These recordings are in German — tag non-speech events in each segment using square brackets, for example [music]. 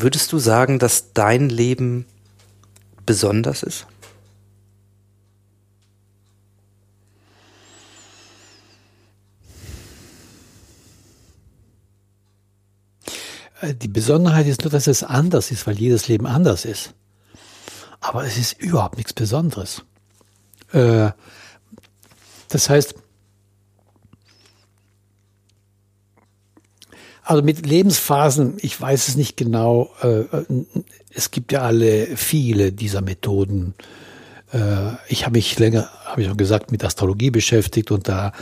Würdest du sagen, dass dein Leben besonders ist? Äh, die Besonderheit ist nur, dass es anders ist, weil jedes Leben anders ist. Aber es ist überhaupt nichts Besonderes. Äh, das heißt, also mit Lebensphasen, ich weiß es nicht genau, äh, es gibt ja alle viele dieser Methoden äh, ich habe mich länger, habe ich auch gesagt, mit Astrologie beschäftigt und da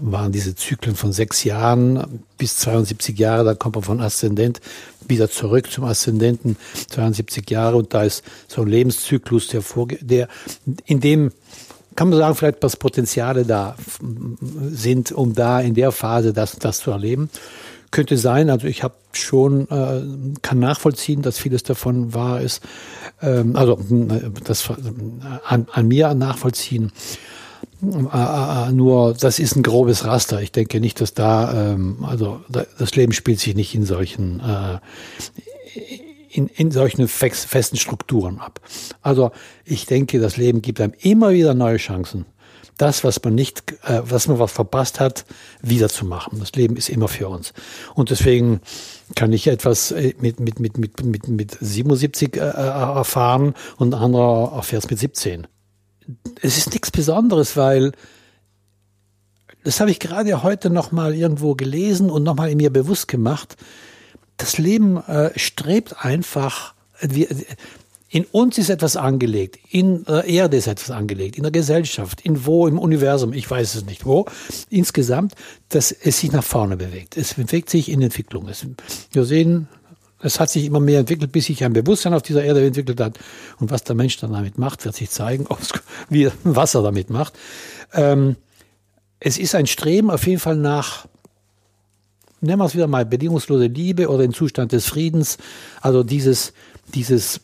waren diese Zyklen von sechs Jahren bis 72 Jahre, da kommt man von Aszendent wieder zurück zum Aszendenten, 72 Jahre und da ist so ein Lebenszyklus, der, vorge der in dem kann man sagen, vielleicht was Potenziale da sind, um da in der Phase das, das zu erleben. Könnte sein, also ich habe schon, äh, kann nachvollziehen, dass vieles davon wahr ist. Ähm, also das an, an mir nachvollziehen. Äh, äh, nur das ist ein grobes Raster. Ich denke nicht, dass da, ähm, also da, das Leben spielt sich nicht in solchen äh, in, in solchen festen Strukturen ab. Also ich denke, das Leben gibt einem immer wieder neue Chancen das, was man nicht, äh, was man was verpasst hat, wiederzumachen. Das Leben ist immer für uns. Und deswegen kann ich etwas äh, mit, mit, mit, mit, mit, mit 77 äh, äh, erfahren und ein anderer erfährt es mit 17. Es ist nichts Besonderes, weil das habe ich gerade heute noch mal irgendwo gelesen und noch mal in mir bewusst gemacht. Das Leben äh, strebt einfach, wir, in uns ist etwas angelegt, in der Erde ist etwas angelegt, in der Gesellschaft, in wo, im Universum, ich weiß es nicht wo, insgesamt, dass es sich nach vorne bewegt. Es bewegt sich in Entwicklung. Es, wir sehen, es hat sich immer mehr entwickelt, bis sich ein Bewusstsein auf dieser Erde entwickelt hat. Und was der Mensch dann damit macht, wird sich zeigen, [laughs] wie, was er damit macht. Ähm, es ist ein Streben auf jeden Fall nach, nennen wir es wieder mal, bedingungslose Liebe oder den Zustand des Friedens. Also dieses, dieses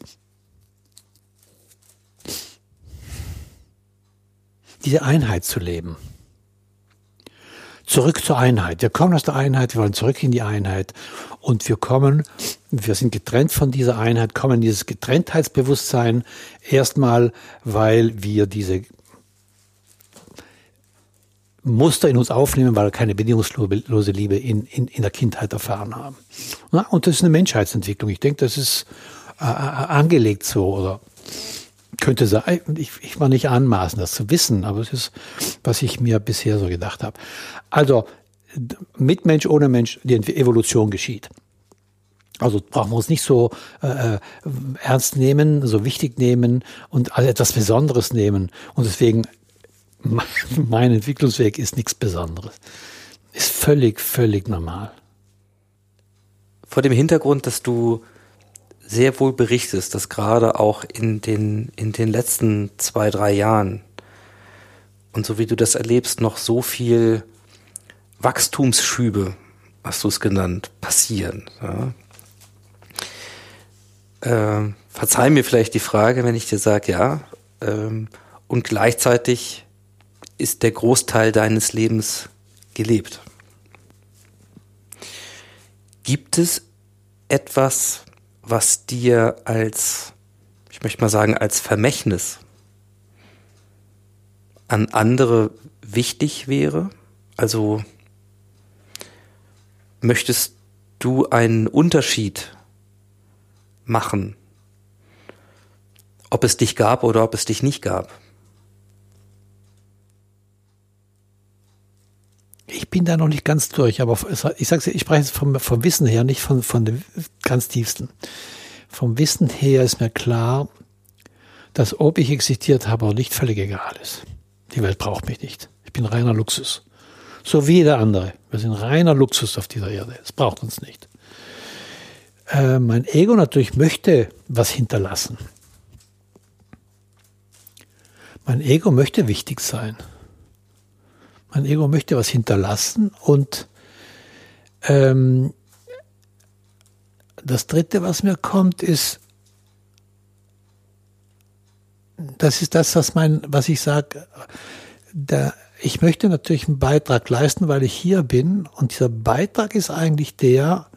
diese Einheit zu leben. Zurück zur Einheit. Wir kommen aus der Einheit, wir wollen zurück in die Einheit und wir kommen, wir sind getrennt von dieser Einheit, kommen in dieses Getrenntheitsbewusstsein erstmal, weil wir diese Muster in uns aufnehmen, weil wir keine bedingungslose Liebe in, in, in der Kindheit erfahren haben. Und das ist eine Menschheitsentwicklung. Ich denke, das ist äh, äh angelegt so oder könnte sein, ich, ich war nicht anmaßen, das zu wissen, aber es ist, was ich mir bisher so gedacht habe. Also mit Mensch, ohne Mensch, die Evolution geschieht. Also brauchen wir uns nicht so äh, äh ernst nehmen, so wichtig nehmen und als etwas Besonderes nehmen. Und deswegen, [laughs] mein Entwicklungsweg ist nichts Besonderes. Ist völlig, völlig normal. Vor dem Hintergrund, dass du sehr wohl berichtest, dass gerade auch in den, in den letzten zwei, drei Jahren und so wie du das erlebst, noch so viel Wachstumsschübe, hast du es genannt, passieren. Ja. Ähm, verzeih mir vielleicht die Frage, wenn ich dir sage, ja, ähm, und gleichzeitig ist der Großteil deines Lebens gelebt. Gibt es etwas, was dir als, ich möchte mal sagen, als Vermächtnis an andere wichtig wäre? Also möchtest du einen Unterschied machen, ob es dich gab oder ob es dich nicht gab? Ich bin da noch nicht ganz durch, aber ich sage ich spreche jetzt vom, vom Wissen her, nicht von, von dem ganz tiefsten. Vom Wissen her ist mir klar, dass ob ich existiert habe oder nicht, völlig egal ist. Die Welt braucht mich nicht. Ich bin reiner Luxus. So wie jeder andere. Wir sind reiner Luxus auf dieser Erde. Es braucht uns nicht. Äh, mein Ego natürlich möchte was hinterlassen. Mein Ego möchte wichtig sein. Mein Ego möchte was hinterlassen und ähm, das Dritte, was mir kommt, ist, das ist das, was mein, was ich sage. Ich möchte natürlich einen Beitrag leisten, weil ich hier bin. Und dieser Beitrag ist eigentlich der,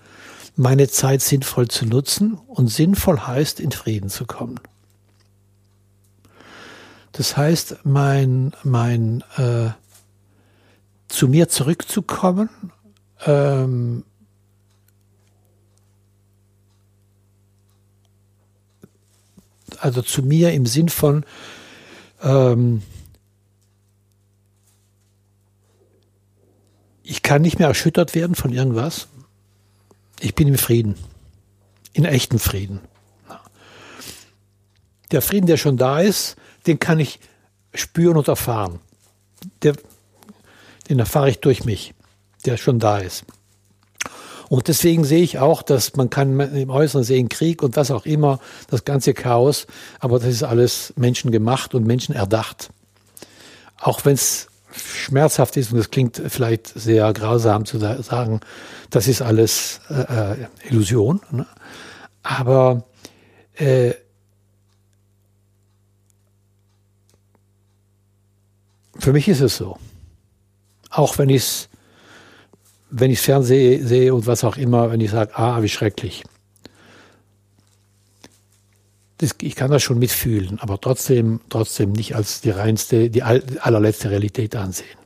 meine Zeit sinnvoll zu nutzen und sinnvoll heißt, in Frieden zu kommen. Das heißt, mein, mein äh, zu mir zurückzukommen, ähm, also zu mir im Sinn von ähm, ich kann nicht mehr erschüttert werden von irgendwas. Ich bin im Frieden, in echten Frieden. Der Frieden, der schon da ist, den kann ich spüren und erfahren. Der, den erfahre ich durch mich, der schon da ist. Und deswegen sehe ich auch, dass man kann im Äußeren sehen Krieg und was auch immer, das ganze Chaos, aber das ist alles menschengemacht und menschenerdacht. Auch wenn es schmerzhaft ist und es klingt vielleicht sehr grausam zu sagen, das ist alles äh, äh Illusion. Ne? Aber äh, für mich ist es so. Auch wenn ich es wenn ich Fernsehen sehe und was auch immer, wenn ich sage, ah, wie schrecklich. Das, ich kann das schon mitfühlen, aber trotzdem, trotzdem nicht als die reinste, die allerletzte Realität ansehen.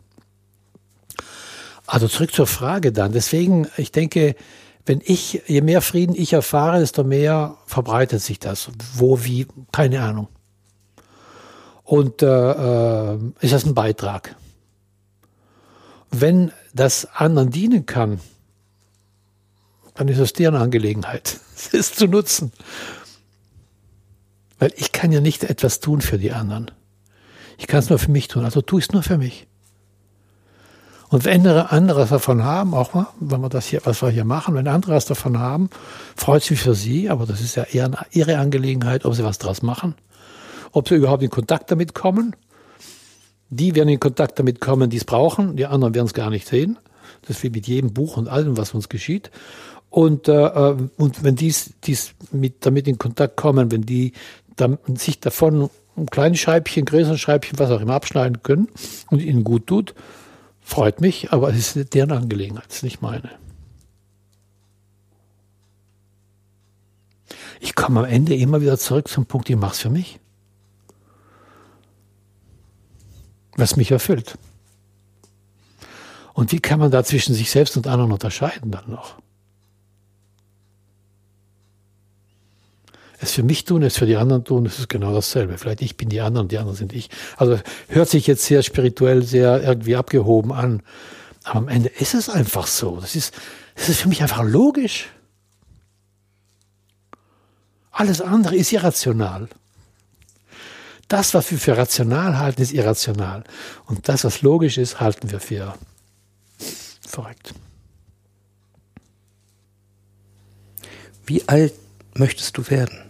Also zurück zur Frage dann. Deswegen, ich denke, wenn ich, je mehr Frieden ich erfahre, desto mehr verbreitet sich das. Wo, wie, keine Ahnung. Und äh, äh, ist das ein Beitrag? Wenn das anderen dienen kann, dann ist es deren Angelegenheit, [laughs] es zu nutzen. Weil ich kann ja nicht etwas tun für die anderen. Ich kann es nur für mich tun, also tue ich es nur für mich. Und wenn andere davon haben, auch mal, wenn wir das hier, was wir hier machen, wenn andere was davon haben, freut es mich für sie, aber das ist ja eher ihre Angelegenheit, ob sie was draus machen, ob sie überhaupt in Kontakt damit kommen die werden in Kontakt damit kommen, die es brauchen. Die anderen werden es gar nicht sehen. Das ist wie mit jedem Buch und allem, was uns geschieht. Und, äh, äh und wenn dies, dies mit, damit in Kontakt kommen, wenn die dann sich davon ein kleines Scheibchen, größeres Scheibchen, was auch immer abschneiden können und ihnen gut tut, freut mich, aber es ist deren Angelegenheit, es ist nicht meine. Ich komme am Ende immer wieder zurück zum Punkt, ich mache es für mich. Was mich erfüllt. Und wie kann man da zwischen sich selbst und anderen unterscheiden dann noch? Es für mich tun, es für die anderen tun, es ist genau dasselbe. Vielleicht ich bin die anderen, die anderen sind ich. Also hört sich jetzt sehr spirituell, sehr irgendwie abgehoben an. Aber am Ende ist es einfach so. Das ist, das ist für mich einfach logisch. Alles andere ist irrational. Das, was wir für rational halten, ist irrational. Und das, was logisch ist, halten wir für verrückt. Wie alt möchtest du werden?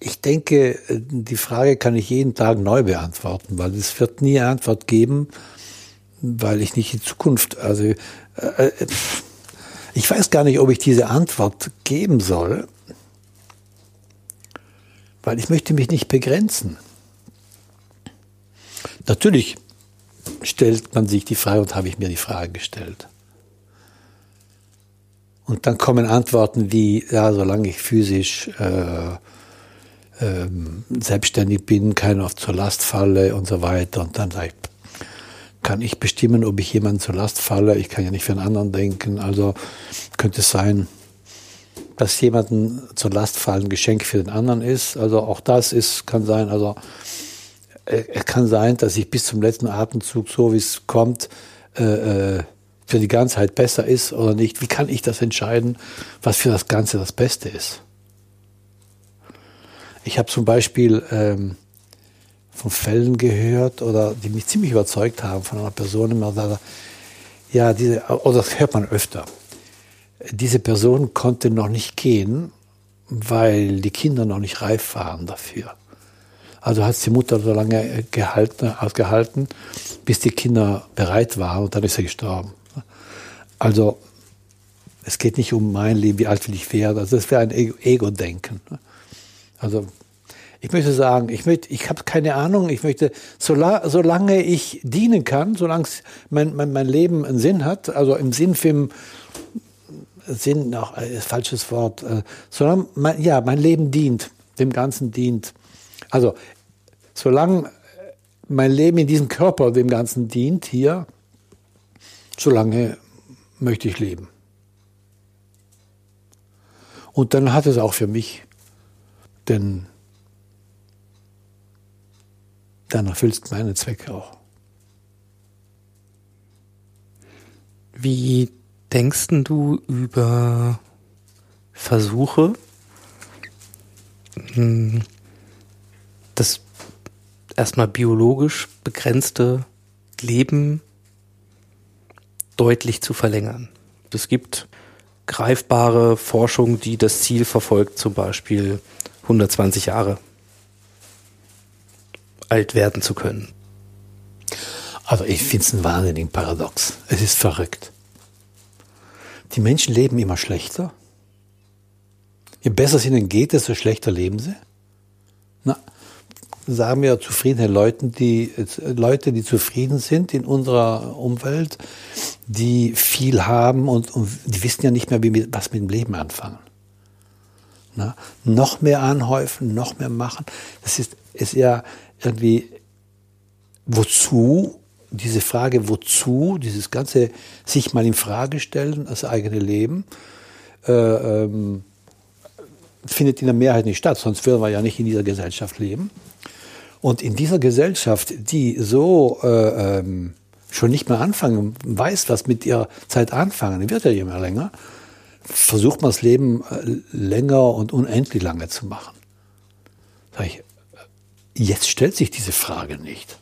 Ich denke, die Frage kann ich jeden Tag neu beantworten, weil es wird nie eine Antwort geben, weil ich nicht in Zukunft, also äh, äh, ich weiß gar nicht, ob ich diese Antwort geben soll, weil ich möchte mich nicht begrenzen. Natürlich stellt man sich die Frage und habe ich mir die Frage gestellt. Und dann kommen Antworten wie, ja, solange ich physisch äh, äh, selbstständig bin, keiner zur Last falle und so weiter. Und dann sage ich, kann ich bestimmen, ob ich jemanden zur Last falle. Ich kann ja nicht für einen anderen denken. Also könnte es sein, dass jemanden zur Last fallen Geschenk für den anderen ist. Also auch das ist, kann sein, also äh, es kann sein, dass ich bis zum letzten Atemzug, so wie es kommt, äh, äh, für die Ganzheit besser ist oder nicht. Wie kann ich das entscheiden, was für das Ganze das Beste ist? Ich habe zum Beispiel ähm, von Fällen gehört oder die mich ziemlich überzeugt haben von einer Person, immer da, ja, diese, oder das hört man öfter. Diese Person konnte noch nicht gehen, weil die Kinder noch nicht reif waren dafür. Also hat die Mutter so lange gehalten, ausgehalten, bis die Kinder bereit waren und dann ist er gestorben. Also es geht nicht um mein Leben, wie alt will ich werden. Also das wäre ein Ego-Denken. Also ich möchte sagen, ich möchte, ich habe keine Ahnung, ich möchte, solange, ich dienen kann, solange mein, mein, mein Leben einen Sinn hat, also im Sinn für Sinn, noch ein falsches Wort, äh, solange mein, ja, mein Leben dient, dem Ganzen dient. Also, solange mein Leben in diesem Körper dem Ganzen dient, hier, solange möchte ich leben. Und dann hat es auch für mich den, dann erfüllst meine Zwecke auch. Wie denkst du über Versuche, hm, das erstmal biologisch begrenzte Leben deutlich zu verlängern? Es gibt greifbare Forschung, die das Ziel verfolgt, zum Beispiel 120 Jahre alt werden zu können. Also ich finde es ein wahnsinnigen Paradox. Es ist verrückt. Die Menschen leben immer schlechter. Je besser es ihnen geht, desto schlechter leben sie. Na, sagen wir zufriedene Leute, die, Leute, die zufrieden sind in unserer Umwelt, die viel haben und, und die wissen ja nicht mehr, wie, was mit dem Leben anfangen. Na, noch mehr anhäufen, noch mehr machen. Das ist, ist ja irgendwie, wozu diese Frage, wozu, dieses ganze sich mal in Frage stellen, das eigene Leben, äh, ähm, findet in der Mehrheit nicht statt, sonst würden wir ja nicht in dieser Gesellschaft leben. Und in dieser Gesellschaft, die so äh, ähm, schon nicht mehr anfangen, weiß, was mit ihrer Zeit anfangen, wird ja immer länger, versucht man das Leben äh, länger und unendlich lange zu machen. Sag ich, jetzt stellt sich diese Frage nicht.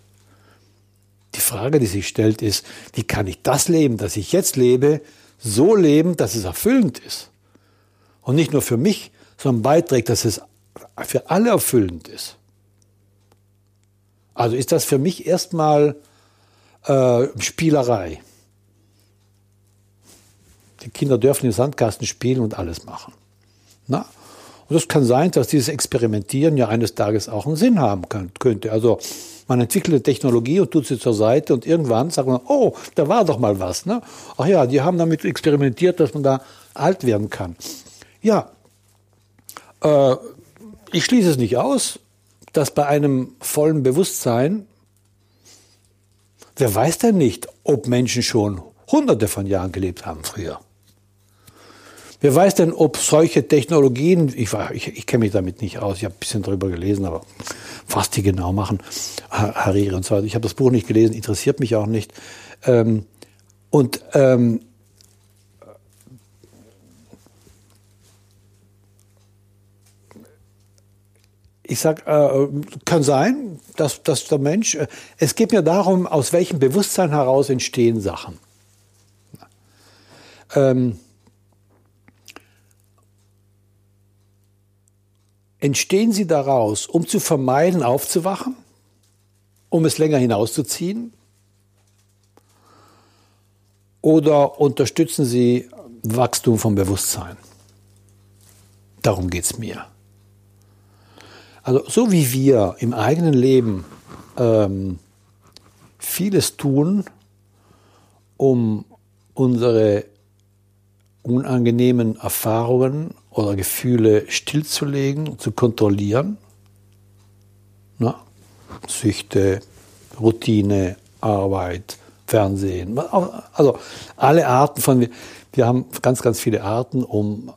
Die Frage, die sich stellt, ist, wie kann ich das Leben, das ich jetzt lebe, so leben, dass es erfüllend ist? Und nicht nur für mich, sondern beiträgt, dass es für alle erfüllend ist. Also ist das für mich erstmal äh, Spielerei. Die Kinder dürfen im Sandkasten spielen und alles machen. Na? Und es kann sein, dass dieses Experimentieren ja eines Tages auch einen Sinn haben könnte. Also man entwickelt eine Technologie und tut sie zur Seite und irgendwann sagt man, oh, da war doch mal was. Ne? Ach ja, die haben damit experimentiert, dass man da alt werden kann. Ja, äh, ich schließe es nicht aus, dass bei einem vollen Bewusstsein, wer weiß denn nicht, ob Menschen schon hunderte von Jahren gelebt haben früher. Wer weiß denn, ob solche Technologien, ich, ich, ich kenne mich damit nicht aus, ich habe ein bisschen darüber gelesen, aber was die genau machen, Hariri und so weiter. Ich habe das Buch nicht gelesen, interessiert mich auch nicht. Ähm, und ähm, ich sag, äh, kann sein, dass, dass der Mensch, äh, es geht mir darum, aus welchem Bewusstsein heraus entstehen Sachen. Ähm, entstehen sie daraus, um zu vermeiden, aufzuwachen, um es länger hinauszuziehen? Oder unterstützen sie Wachstum vom Bewusstsein? Darum geht es mir. Also so wie wir im eigenen Leben ähm, vieles tun, um unsere unangenehmen Erfahrungen oder Gefühle stillzulegen, zu kontrollieren. Na? Süchte, Routine, Arbeit, Fernsehen. Also alle Arten von, wir haben ganz, ganz viele Arten, um,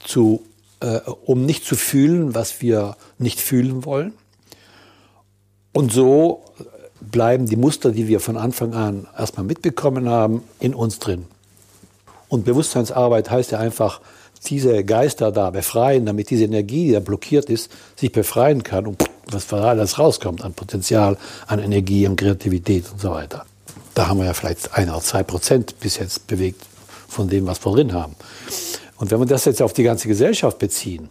zu, äh, um nicht zu fühlen, was wir nicht fühlen wollen. Und so bleiben die Muster, die wir von Anfang an erstmal mitbekommen haben, in uns drin. Und Bewusstseinsarbeit heißt ja einfach, diese Geister da befreien, damit diese Energie, die da blockiert ist, sich befreien kann und was alles rauskommt an Potenzial, an Energie, an Kreativität und so weiter. Da haben wir ja vielleicht ein oder zwei Prozent bis jetzt bewegt von dem, was wir drin haben. Und wenn wir das jetzt auf die ganze Gesellschaft beziehen,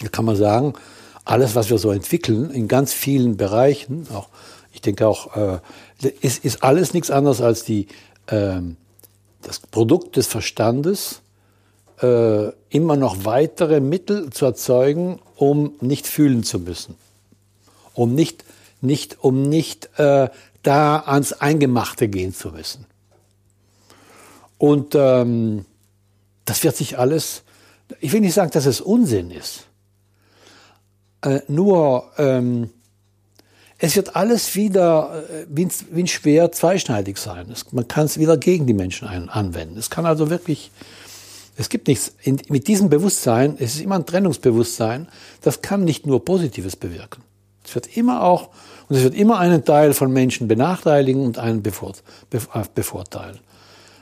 dann kann man sagen, alles, was wir so entwickeln, in ganz vielen Bereichen, auch, ich denke auch, äh, ist, ist alles nichts anderes als die, ähm, das Produkt des Verstandes, äh, immer noch weitere Mittel zu erzeugen, um nicht fühlen zu müssen. Um nicht, nicht, um nicht äh, da ans Eingemachte gehen zu müssen. Und ähm, das wird sich alles, ich will nicht sagen, dass es Unsinn ist. Äh, nur, ähm, es wird alles wieder äh, wie, wie ein Schwer zweischneidig sein. Es, man kann es wieder gegen die Menschen ein, anwenden. Es kann also wirklich, es gibt nichts, in, mit diesem Bewusstsein, es ist immer ein Trennungsbewusstsein, das kann nicht nur Positives bewirken. Es wird immer auch, und es wird immer einen Teil von Menschen benachteiligen und einen äh, bevorteilen.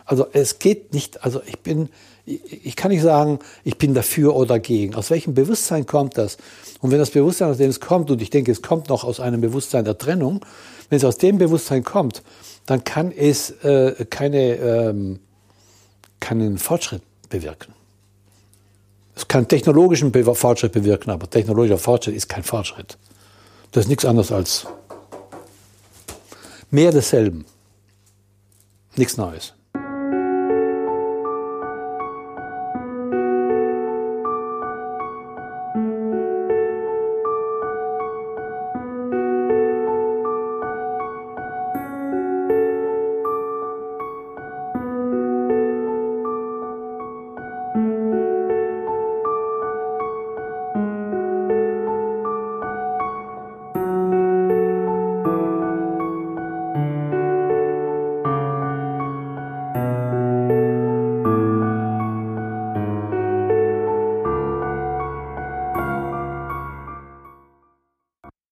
Also es geht nicht, also ich bin, ich kann nicht sagen, ich bin dafür oder dagegen. Aus welchem Bewusstsein kommt das? Und wenn das Bewusstsein, aus dem es kommt, und ich denke, es kommt noch aus einem Bewusstsein der Trennung, wenn es aus dem Bewusstsein kommt, dann kann es äh, keine, ähm, keinen Fortschritt bewirken. Es kann technologischen Fortschritt bewirken, aber technologischer Fortschritt ist kein Fortschritt. Das ist nichts anderes als mehr desselben. Nichts Neues.